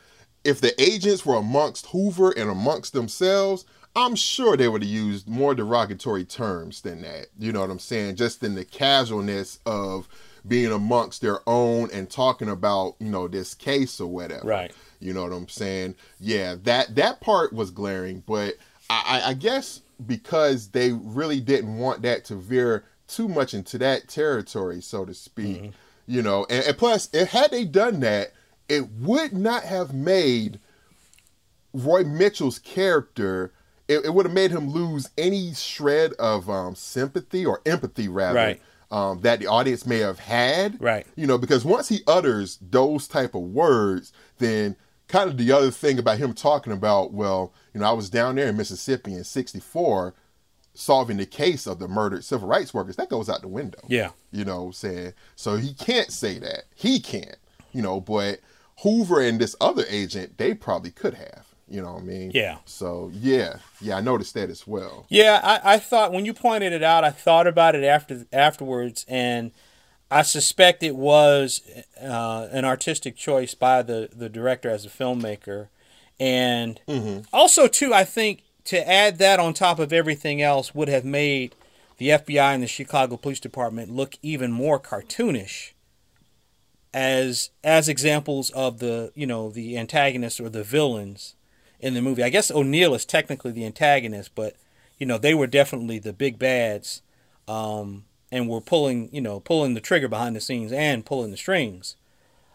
if the agents were amongst Hoover and amongst themselves, I'm sure they would have used more derogatory terms than that. You know what I'm saying? Just in the casualness of being amongst their own and talking about, you know, this case or whatever. Right. You know what I'm saying? Yeah, that that part was glaring, but I, I guess because they really didn't want that to veer too much into that territory, so to speak. You know, and, and plus, if had they done that, it would not have made Roy Mitchell's character. It, it would have made him lose any shred of um, sympathy or empathy, rather, Right. Um, that the audience may have had. Right. You know, because once he utters those type of words, then kind of the other thing about him talking about, well, you know, I was down there in Mississippi in '64 solving the case of the murdered civil rights workers, that goes out the window. Yeah. You know saying? So he can't say that. He can't, you know, but Hoover and this other agent, they probably could have. You know what I mean? Yeah. So yeah, yeah, I noticed that as well. Yeah, I, I thought when you pointed it out, I thought about it after afterwards, and I suspect it was uh, an artistic choice by the the director as a filmmaker, and also too, I think to add that on top of everything else would have made the FBI and the Chicago Police Department look even more cartoonish as as examples of the you know the antagonists or the villains in the movie. I guess O'Neal is technically the antagonist, but you know they were definitely the big bads, um, and were pulling you know pulling the trigger behind the scenes and pulling the strings,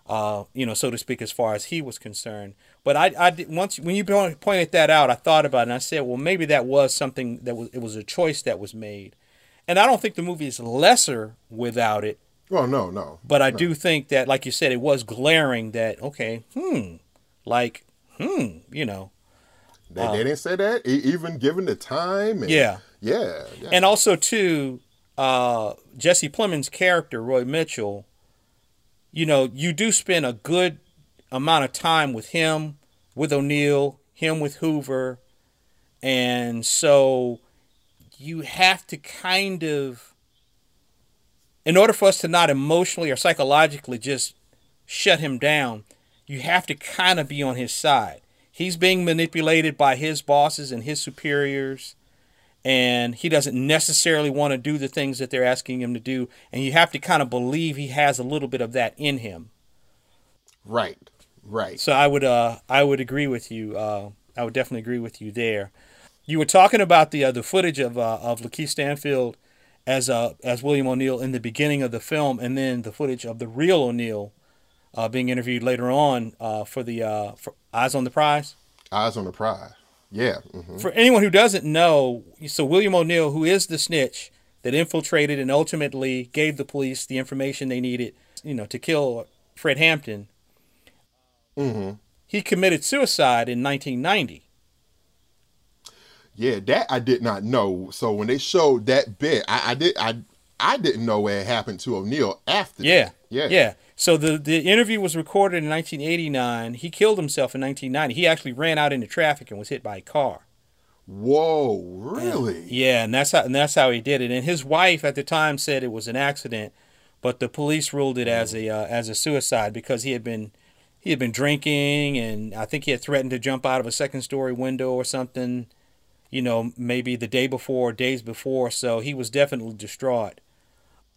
uh, you know so to speak as far as he was concerned. But I, I did- once when you pointed that out, I thought about it and I said, well, maybe that was something that was it was a choice that was made, and I don't think the movie is lesser without it. Well, no, no. But I do think that, like you said, it was glaring that okay, hmm, like hmm, you know, They, they didn't say that, e- even given the time. And, Yeah. yeah, yeah. and also too, uh, Jesse Plemons' character Roy Mitchell. You know, you do spend a good amount of time with him, with O'Neal, him with Hoover, and so you have to kind of, in order for us to not emotionally or psychologically just shut him down, you have to kind of be on his side. He's being manipulated by his bosses and his superiors and he doesn't necessarily want to do the things that they're asking him to do and you have to kind of believe he has a little bit of that in him right, right. so i would uh i would agree with you uh i would definitely agree with you there you were talking about the uh, the footage of uh, of Lakeith Stanfield as uh as William O'Neal in the beginning of the film and then the footage of the real O'Neal uh, being interviewed later on uh, for the uh, for Eyes on the Prize Eyes on the prize. Yeah. hmm for anyone who doesn't know, so William O'Neal, who is the snitch that infiltrated and ultimately gave the police the information they needed, you know, to kill Fred Hampton, Mm-hmm. he committed suicide in 1990. Yeah, that I did not know. So when they showed that bit, I, I did I I didn't know what had happened to O'Neal after. Yeah, that. yeah, yeah. So the the interview was recorded in 1989. He killed himself in 1990. He actually ran out into traffic and was hit by a car. Whoa, really? Yeah, and that's how and that's how he did it. And his wife at the time said it was an accident, but the police ruled it as a uh, as a suicide because he had been he had been drinking and I think he had threatened to jump out of a second story window or something. You know, maybe the day before, or days before. So he was definitely distraught.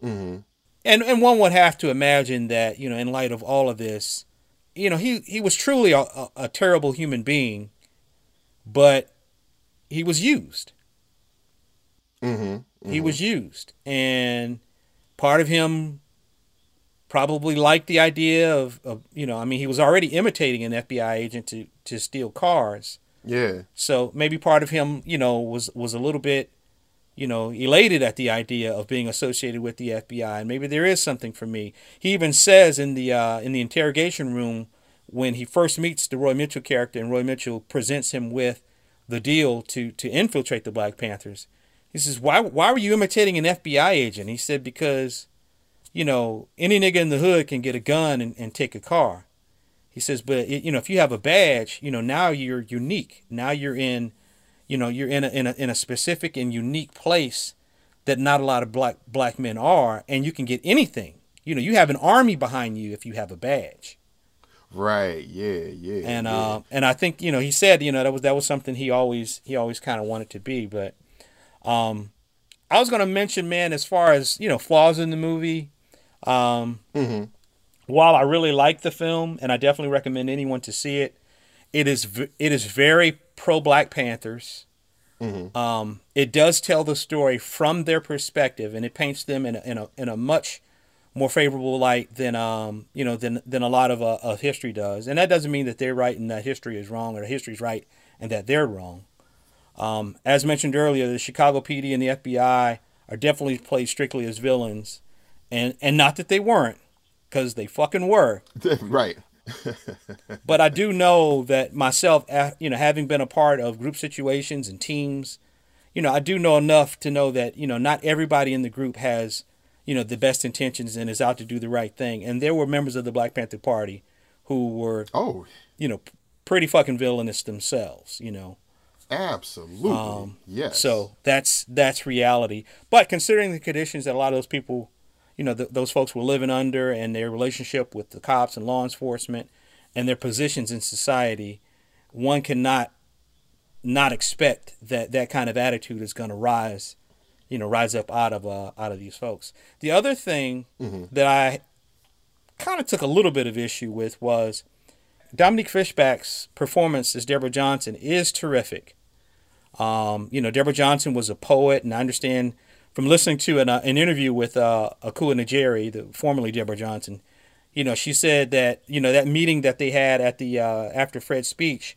Hmm And and one would have to imagine that you know, in light of all of this, you know, he he was truly a, a, a terrible human being, but he was used. hmm He was used, and part of him probably liked the idea of, of you know, I mean, he was already imitating an FBI agent to to steal cars, Yeah. so maybe part of him, you know, was was a little bit, you know, elated at the idea of being associated with the FBI, and maybe there is something for me. He even says in the uh, in the interrogation room when he first meets the Roy Mitchell character, and Roy Mitchell presents him with the deal to to infiltrate the Black Panthers. He says, "Why why were you imitating an FBI agent?" He said, "Because, you know, any nigga in the hood can get a gun and, and take a car." He says, "But it, you know, if you have a badge, you know, now you're unique. Now you're in, you know, you're in a in a in a specific and unique place that not a lot of black black men are, and you can get anything. You know, you have an army behind you if you have a badge." Right. Yeah. Yeah. and yeah. uh, and I think you know he said you know that was that was something he always he always kind of wanted to be. But um, I was gonna mention, man, as far as you know flaws in the movie. Um, Mhm. While I really like the film, and I definitely recommend anyone to see it, it is v- it is very pro Black Panthers. Um, it does tell the story from their perspective, and it paints them in a, in a in a much more favorable light than um you know than than a lot of uh, of history does. And that doesn't mean that they're right and that history is wrong, or that history's right and that they're wrong. Um, as mentioned earlier, the Chicago PD and the FBI are definitely played strictly as villains, and and not that they weren't, because they fucking were. right. But I do know that myself, you know, having been a part of group situations and teams, you know, I do know enough to know that, you know, not everybody in the group has, you know, the best intentions and is out to do the right thing. And there were members of the Black Panther Party who were Oh, you know pretty fucking villainous themselves. You know. absolutely. yes. Um, So that's that's reality. But considering the conditions that a lot of those people, you know, th- those folks were living under, and their relationship with the cops and law enforcement, and their positions in society, one cannot not expect that that kind of attitude is going to rise, you know, rise up out of uh, out of these folks. The other thing that I kind of took a little bit of issue with was Dominique Fishback's performance as Deborah Johnson is terrific. Um, you know, Deborah Johnson was a poet, and I understand from listening to an, uh, an interview with uh, Akua Njeri, the formerly Deborah Johnson. You know, she said that you know that meeting that they had at the uh, after Fred's speech.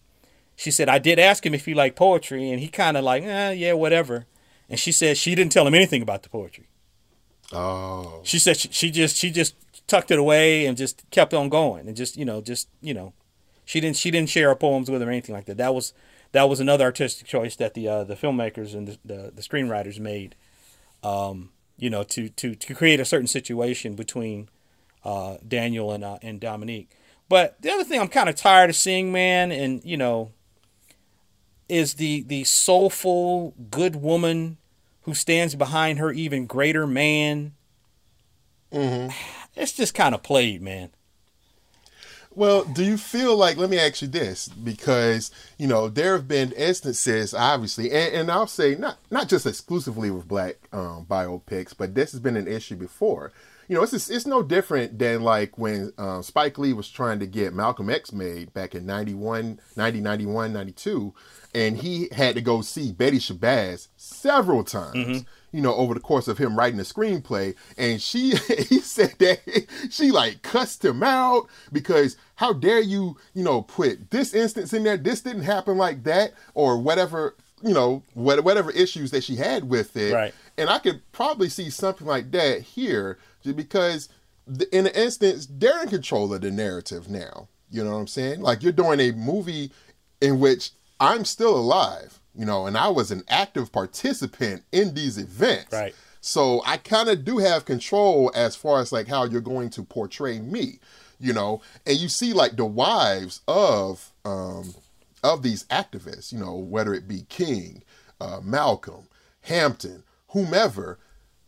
She said I did ask him if he liked poetry, and he kind of like, eh, yeah, whatever. And she said she didn't tell him anything about the poetry. oh, She said she, she just she just tucked it away and just kept on going and just you know just you know she didn't she didn't share her poems with him or anything like that. That was that was another artistic choice that the uh, the filmmakers and the, the, the screenwriters made. Um, you know to to to create a certain situation between uh, Daniel and uh, and Dominique. But the other thing I'm kind of tired of seeing, man, and you know, is the the soulful good woman who stands behind her even greater man. Mm-hmm. It's just kind of played, man. Well, do you feel like, let me ask you this, because, you know, there have been instances, obviously, and, and I'll say not, not just exclusively with black um, biopics, but this has been an issue before. You know, it's, just, it's no different than like when um, Spike Lee was trying to get Malcolm X made back in 91, 90, 91, 92, and he had to go see Betty Shabazz several times mm-hmm. you know, over the course of him writing the screenplay. And she, he said that she like cussed him out because how dare you, you know, put this instance in there? This didn't happen like that, or whatever, you know, what, whatever issues that she had with it. Right. And I could probably see something like that here just because in an instance, they're in control of the narrative now. You know what I'm saying? Like you're doing a movie in which I'm still alive, you know, and I was an active participant in these events. Right. So I kind of do have control as far as like how you're going to portray me, you know, and you see like the wives of um of these activists, you know, whether it be King, uh, Malcolm, Hampton, whomever,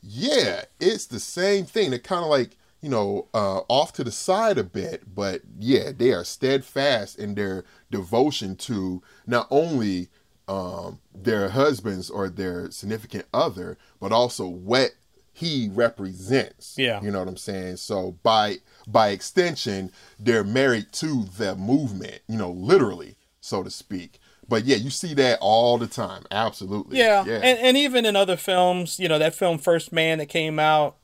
yeah, it's the same thing. They're kind of like, you know, uh, off to the side a bit, but yeah, they are steadfast in their devotion to not only um, their husbands or their significant other, but also what he represents. Yeah. you know what I'm saying. So by by extension, they're married to the movement. You know, literally, so to speak. But yeah, you see that all the time. Absolutely. Yeah, Yeah. And, and even in other films, you know, that film First Man that came out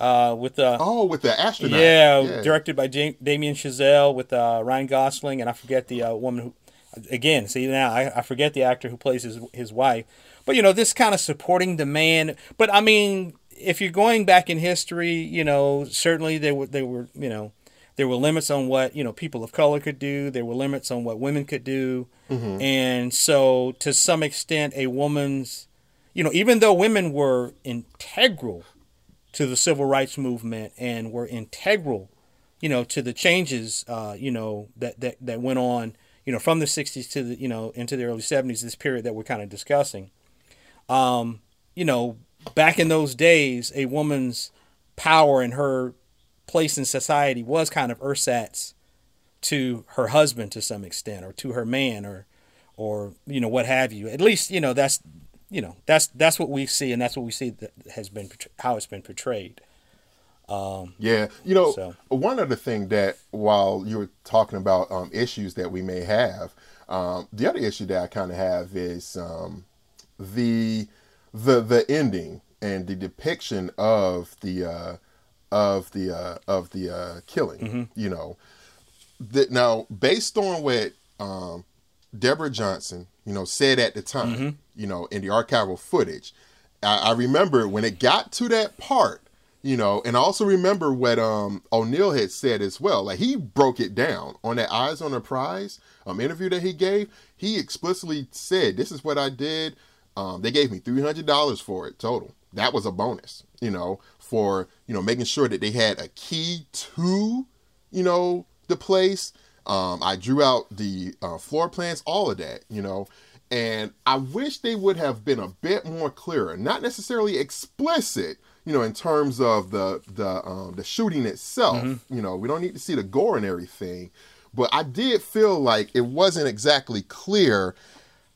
uh, with the oh, with the astronaut. yeah, directed by Jam- Damien Chazelle with uh, Ryan Gosling, and I forget the uh, woman who. Again, see now I, I forget the actor who plays his his wife, but you know this kind of supporting the man. But I mean, if you're going back in history, you know certainly they were they were you know there were limits on what you know people of color could do. There were limits on what women could do, and so to some extent, a woman's you know even though women were integral to the civil rights movement and were integral, you know, to the changes, uh, you know, that, that, that went on, you know, from the 60s to the, you know, into the early 70s, this period that we're kind of discussing. Um, you know, back in those days, a woman's power and her place in society was kind of ersatz to her husband to some extent or to her man or or you know what have you at least you know that's you know that's that's what we see and that's what we see that has been how it's been portrayed. Yeah, you know, So- one other thing that while you were talking about um, issues that we may have, um, the other issue that I kind of have is um, the the the ending and the depiction of the uh, of the uh, of the uh, killing. You know, that now based on what um, Deborah Johnson, you know, said at the time, you know, in the archival footage, I, I remember when it got to that part, you know, and I also remember what um O'Neal had said as well. Like he broke it down on that Eyes on the Prize um interview that he gave. He explicitly said, "This is what I did." Um, they gave me three hundred dollars for it total. That was a bonus, you know, for you know making sure that they had a key to, you know, the place. Um, I drew out the uh, floor plans, all of that, you know. And I wish they would have been a bit more clearer, not necessarily explicit, you know, in terms of the the um, the shooting itself. You know, we don't need to see the gore and everything, but I did feel like it wasn't exactly clear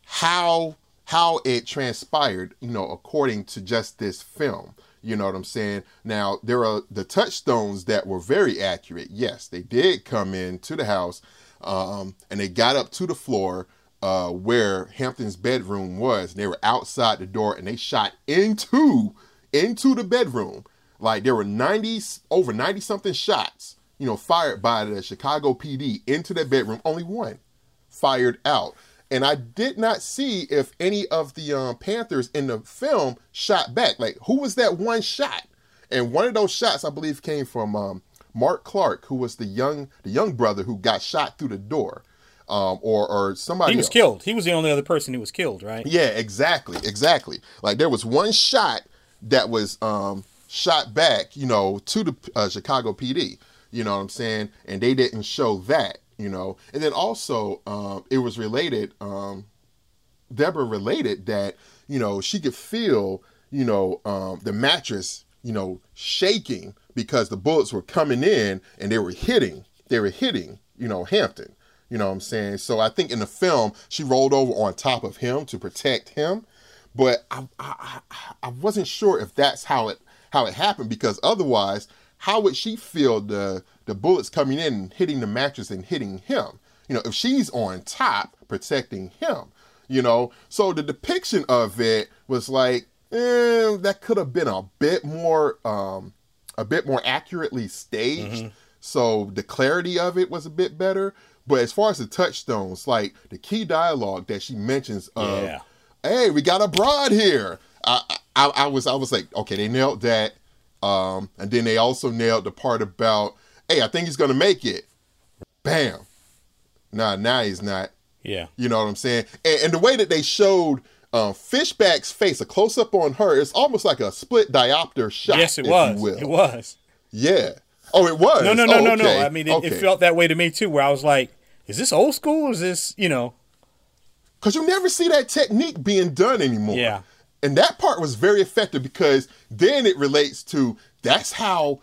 how how it transpired, you know, according to just this film. You know what I'm saying? Now, there are the touchstones that were very accurate. Yes, they did come in to the house um, and they got up to the floor uh, where Hampton's bedroom was. And they were outside the door and they shot into into the bedroom. Like there were 90 over 90 something shots, you know, fired by the Chicago PD into that bedroom. Only one fired out. And I did not see if any of the um, Panthers in the film shot back. Like, who was that one shot? And one of those shots, I believe, came from um, Mark Clark, who was the young the young brother who got shot through the door, um, or or somebody. He was else. killed. He was the only other person who was killed, right? Yeah, exactly, exactly. Like there was one shot that was um, shot back, you know, to the uh, Chicago PD. You know what I'm saying? And they didn't show that, you know. And then also, um, it was related. Um, Deborah related that you know she could feel you know um, the mattress you know shaking because the bullets were coming in and they were hitting they were hitting you know Hampton you know what I'm saying? So I think in the film she rolled over on top of him to protect him. But I I, I- wasn't sure if that's how it how it happened because otherwise how would she feel the the bullets coming in and hitting the mattress and hitting him? You know if she's on top protecting him you know? So the depiction of it was like eh, that could have been a bit more um a bit more accurately staged. So the clarity of it was a bit better but as far as the touchstones like the key dialogue that she mentions of Yeah. hey we got a broad here I, I i was i was like okay they nailed that um and then they also nailed the part about hey i think he's gonna make it bam nah now he's not Yeah. you know what I'm saying? And, and the way that they showed um, Fishback's face, a close up on her, it's almost like a split diopter shot. yes, it was. It was. Yeah. Oh, it was. No, no, no, Oh, no, okay. no. I mean, it, it felt that way to me too, where I was like, "Is this old school? Or is this, you know?" because you never see that technique being done anymore. Yeah. And that part was very effective because then it relates to that's how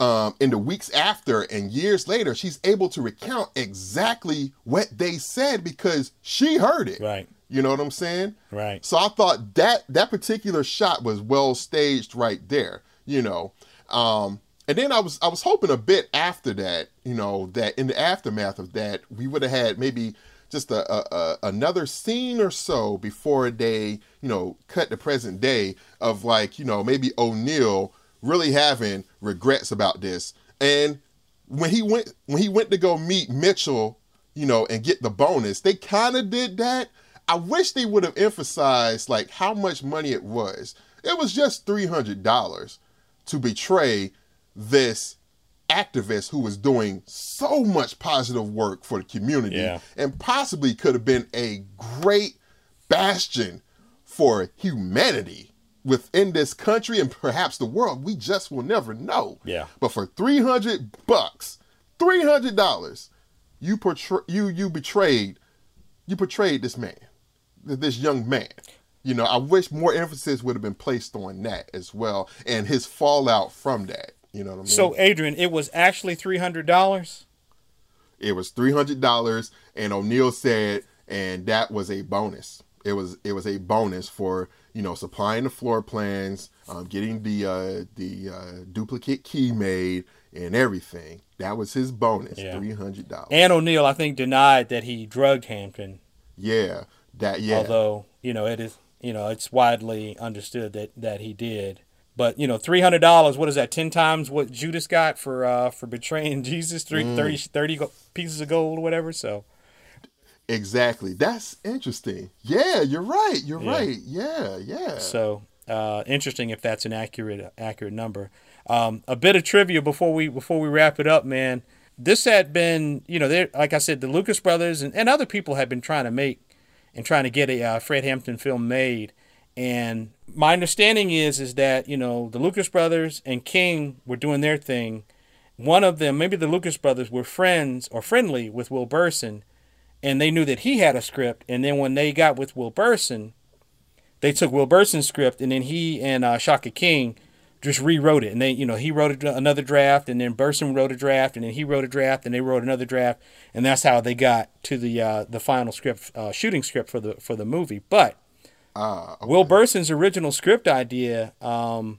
um, in the weeks after and years later she's able to recount exactly what they said because she heard it. Right. You know what I'm saying? Right. So I thought that that particular shot was well staged right there, you know. Um and then I was I was hoping a bit after that, you know, that in the aftermath of that, we would have had maybe just a, a, a another scene or so before they, you know, cut the present day of like, you know, maybe O'Neal really having regrets about this. And when he went when he went to go meet Mitchell, you know, and get the bonus, they kind of did that. I wish they would have emphasized like how much money it was. It was just three hundred dollars to betray this activist who was doing so much positive work for the community Yeah. and possibly could have been a great bastion for humanity within this country and perhaps the world. We just will never know. Yeah. But for 300 bucks, $300, you portray, you you betrayed you portrayed this man, this young man. You know, I wish more emphasis would have been placed on that as well and his fallout from that. You know what I mean? So, Adrian, it was actually three hundred dollars. It was three hundred dollars, and O'Neal said, and that was a bonus. It was it was a bonus for you know supplying the floor plans, um, getting the uh, the uh, duplicate key made, and everything. That was his bonus, Yeah. three hundred dollars. And O'Neal, I think, denied that he drugged Hampton. Yeah, that yeah. Although you know it is, you know, it's widely understood that that he did. But you know, three hundred dollars. What is that? Ten times what Judas got for uh for betraying Jesus? Three, Mm. 30, 30 pieces of gold or whatever. So exactly. That's interesting. Yeah, you're right. You're Yeah. right. Yeah, yeah. So uh, interesting if that's an accurate accurate number. Um, a bit of trivia before we before we wrap it up, man. This had been, you know, there like I said, the Lucas brothers and, and other people had been trying to make and trying to get a uh, Fred Hampton film made. And my understanding is is that you know the Lucas brothers and King were doing their thing, one of them, maybe the Lucas brothers, were friends or friendly with Will Berson, and they knew that he had a script. And then when they got with Will Berson, they took Will Berson's script, and then he and uh, Shaka King just rewrote it. And they, you know, he wrote another draft, and then Berson wrote a draft, and then he wrote a draft, and they wrote another draft, and that's how they got to the uh, the final script, uh, shooting script for the for the movie. But Ah, Will Berson's original script idea um,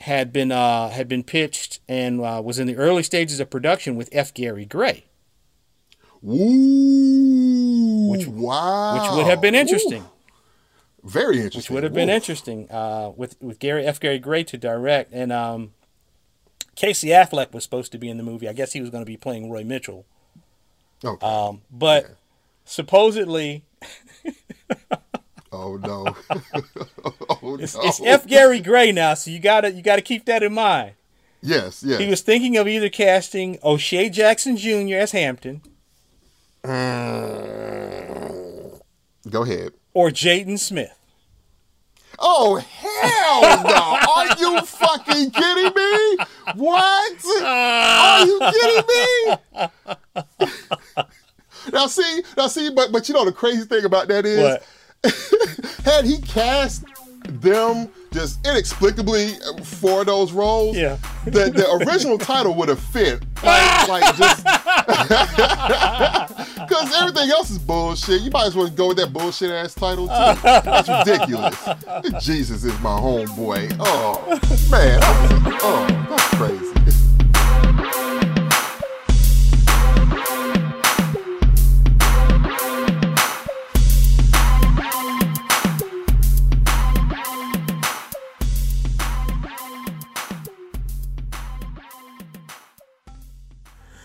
had been uh, had been pitched and uh, was in the early stages of production with F. Gary Gray, Ooh, Which- wow, which would have been interesting. Ooh, very interesting. Which would have been interesting uh, with with Gary F. Gary Gray to direct, and um, Casey Affleck was supposed to be in the movie. I guess he was going to be playing Roy Mitchell, Okay. um, but supposedly oh no. oh it's, no. it's F. Gary Gray now, so you gotta you gotta keep that in mind. Yes, yes. He was thinking of either casting O'Shea Jackson Jr. as Hampton mm. Go ahead. or Jaden Smith. Oh hell no! Are you fucking kidding me? What? Are you kidding me? now see, now see, but but you know the crazy thing about that is, What? had he cast them just inexplicably for those roles, Yeah. the, the original title would have fit. Like, like just because everything else is bullshit. You might as well go with that bullshit ass title too. That's ridiculous. Jesus is my homeboy. Oh man, that was, oh that's crazy.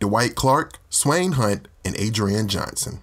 Dwight Clark, Swain Hunt, and Adrian Johnson.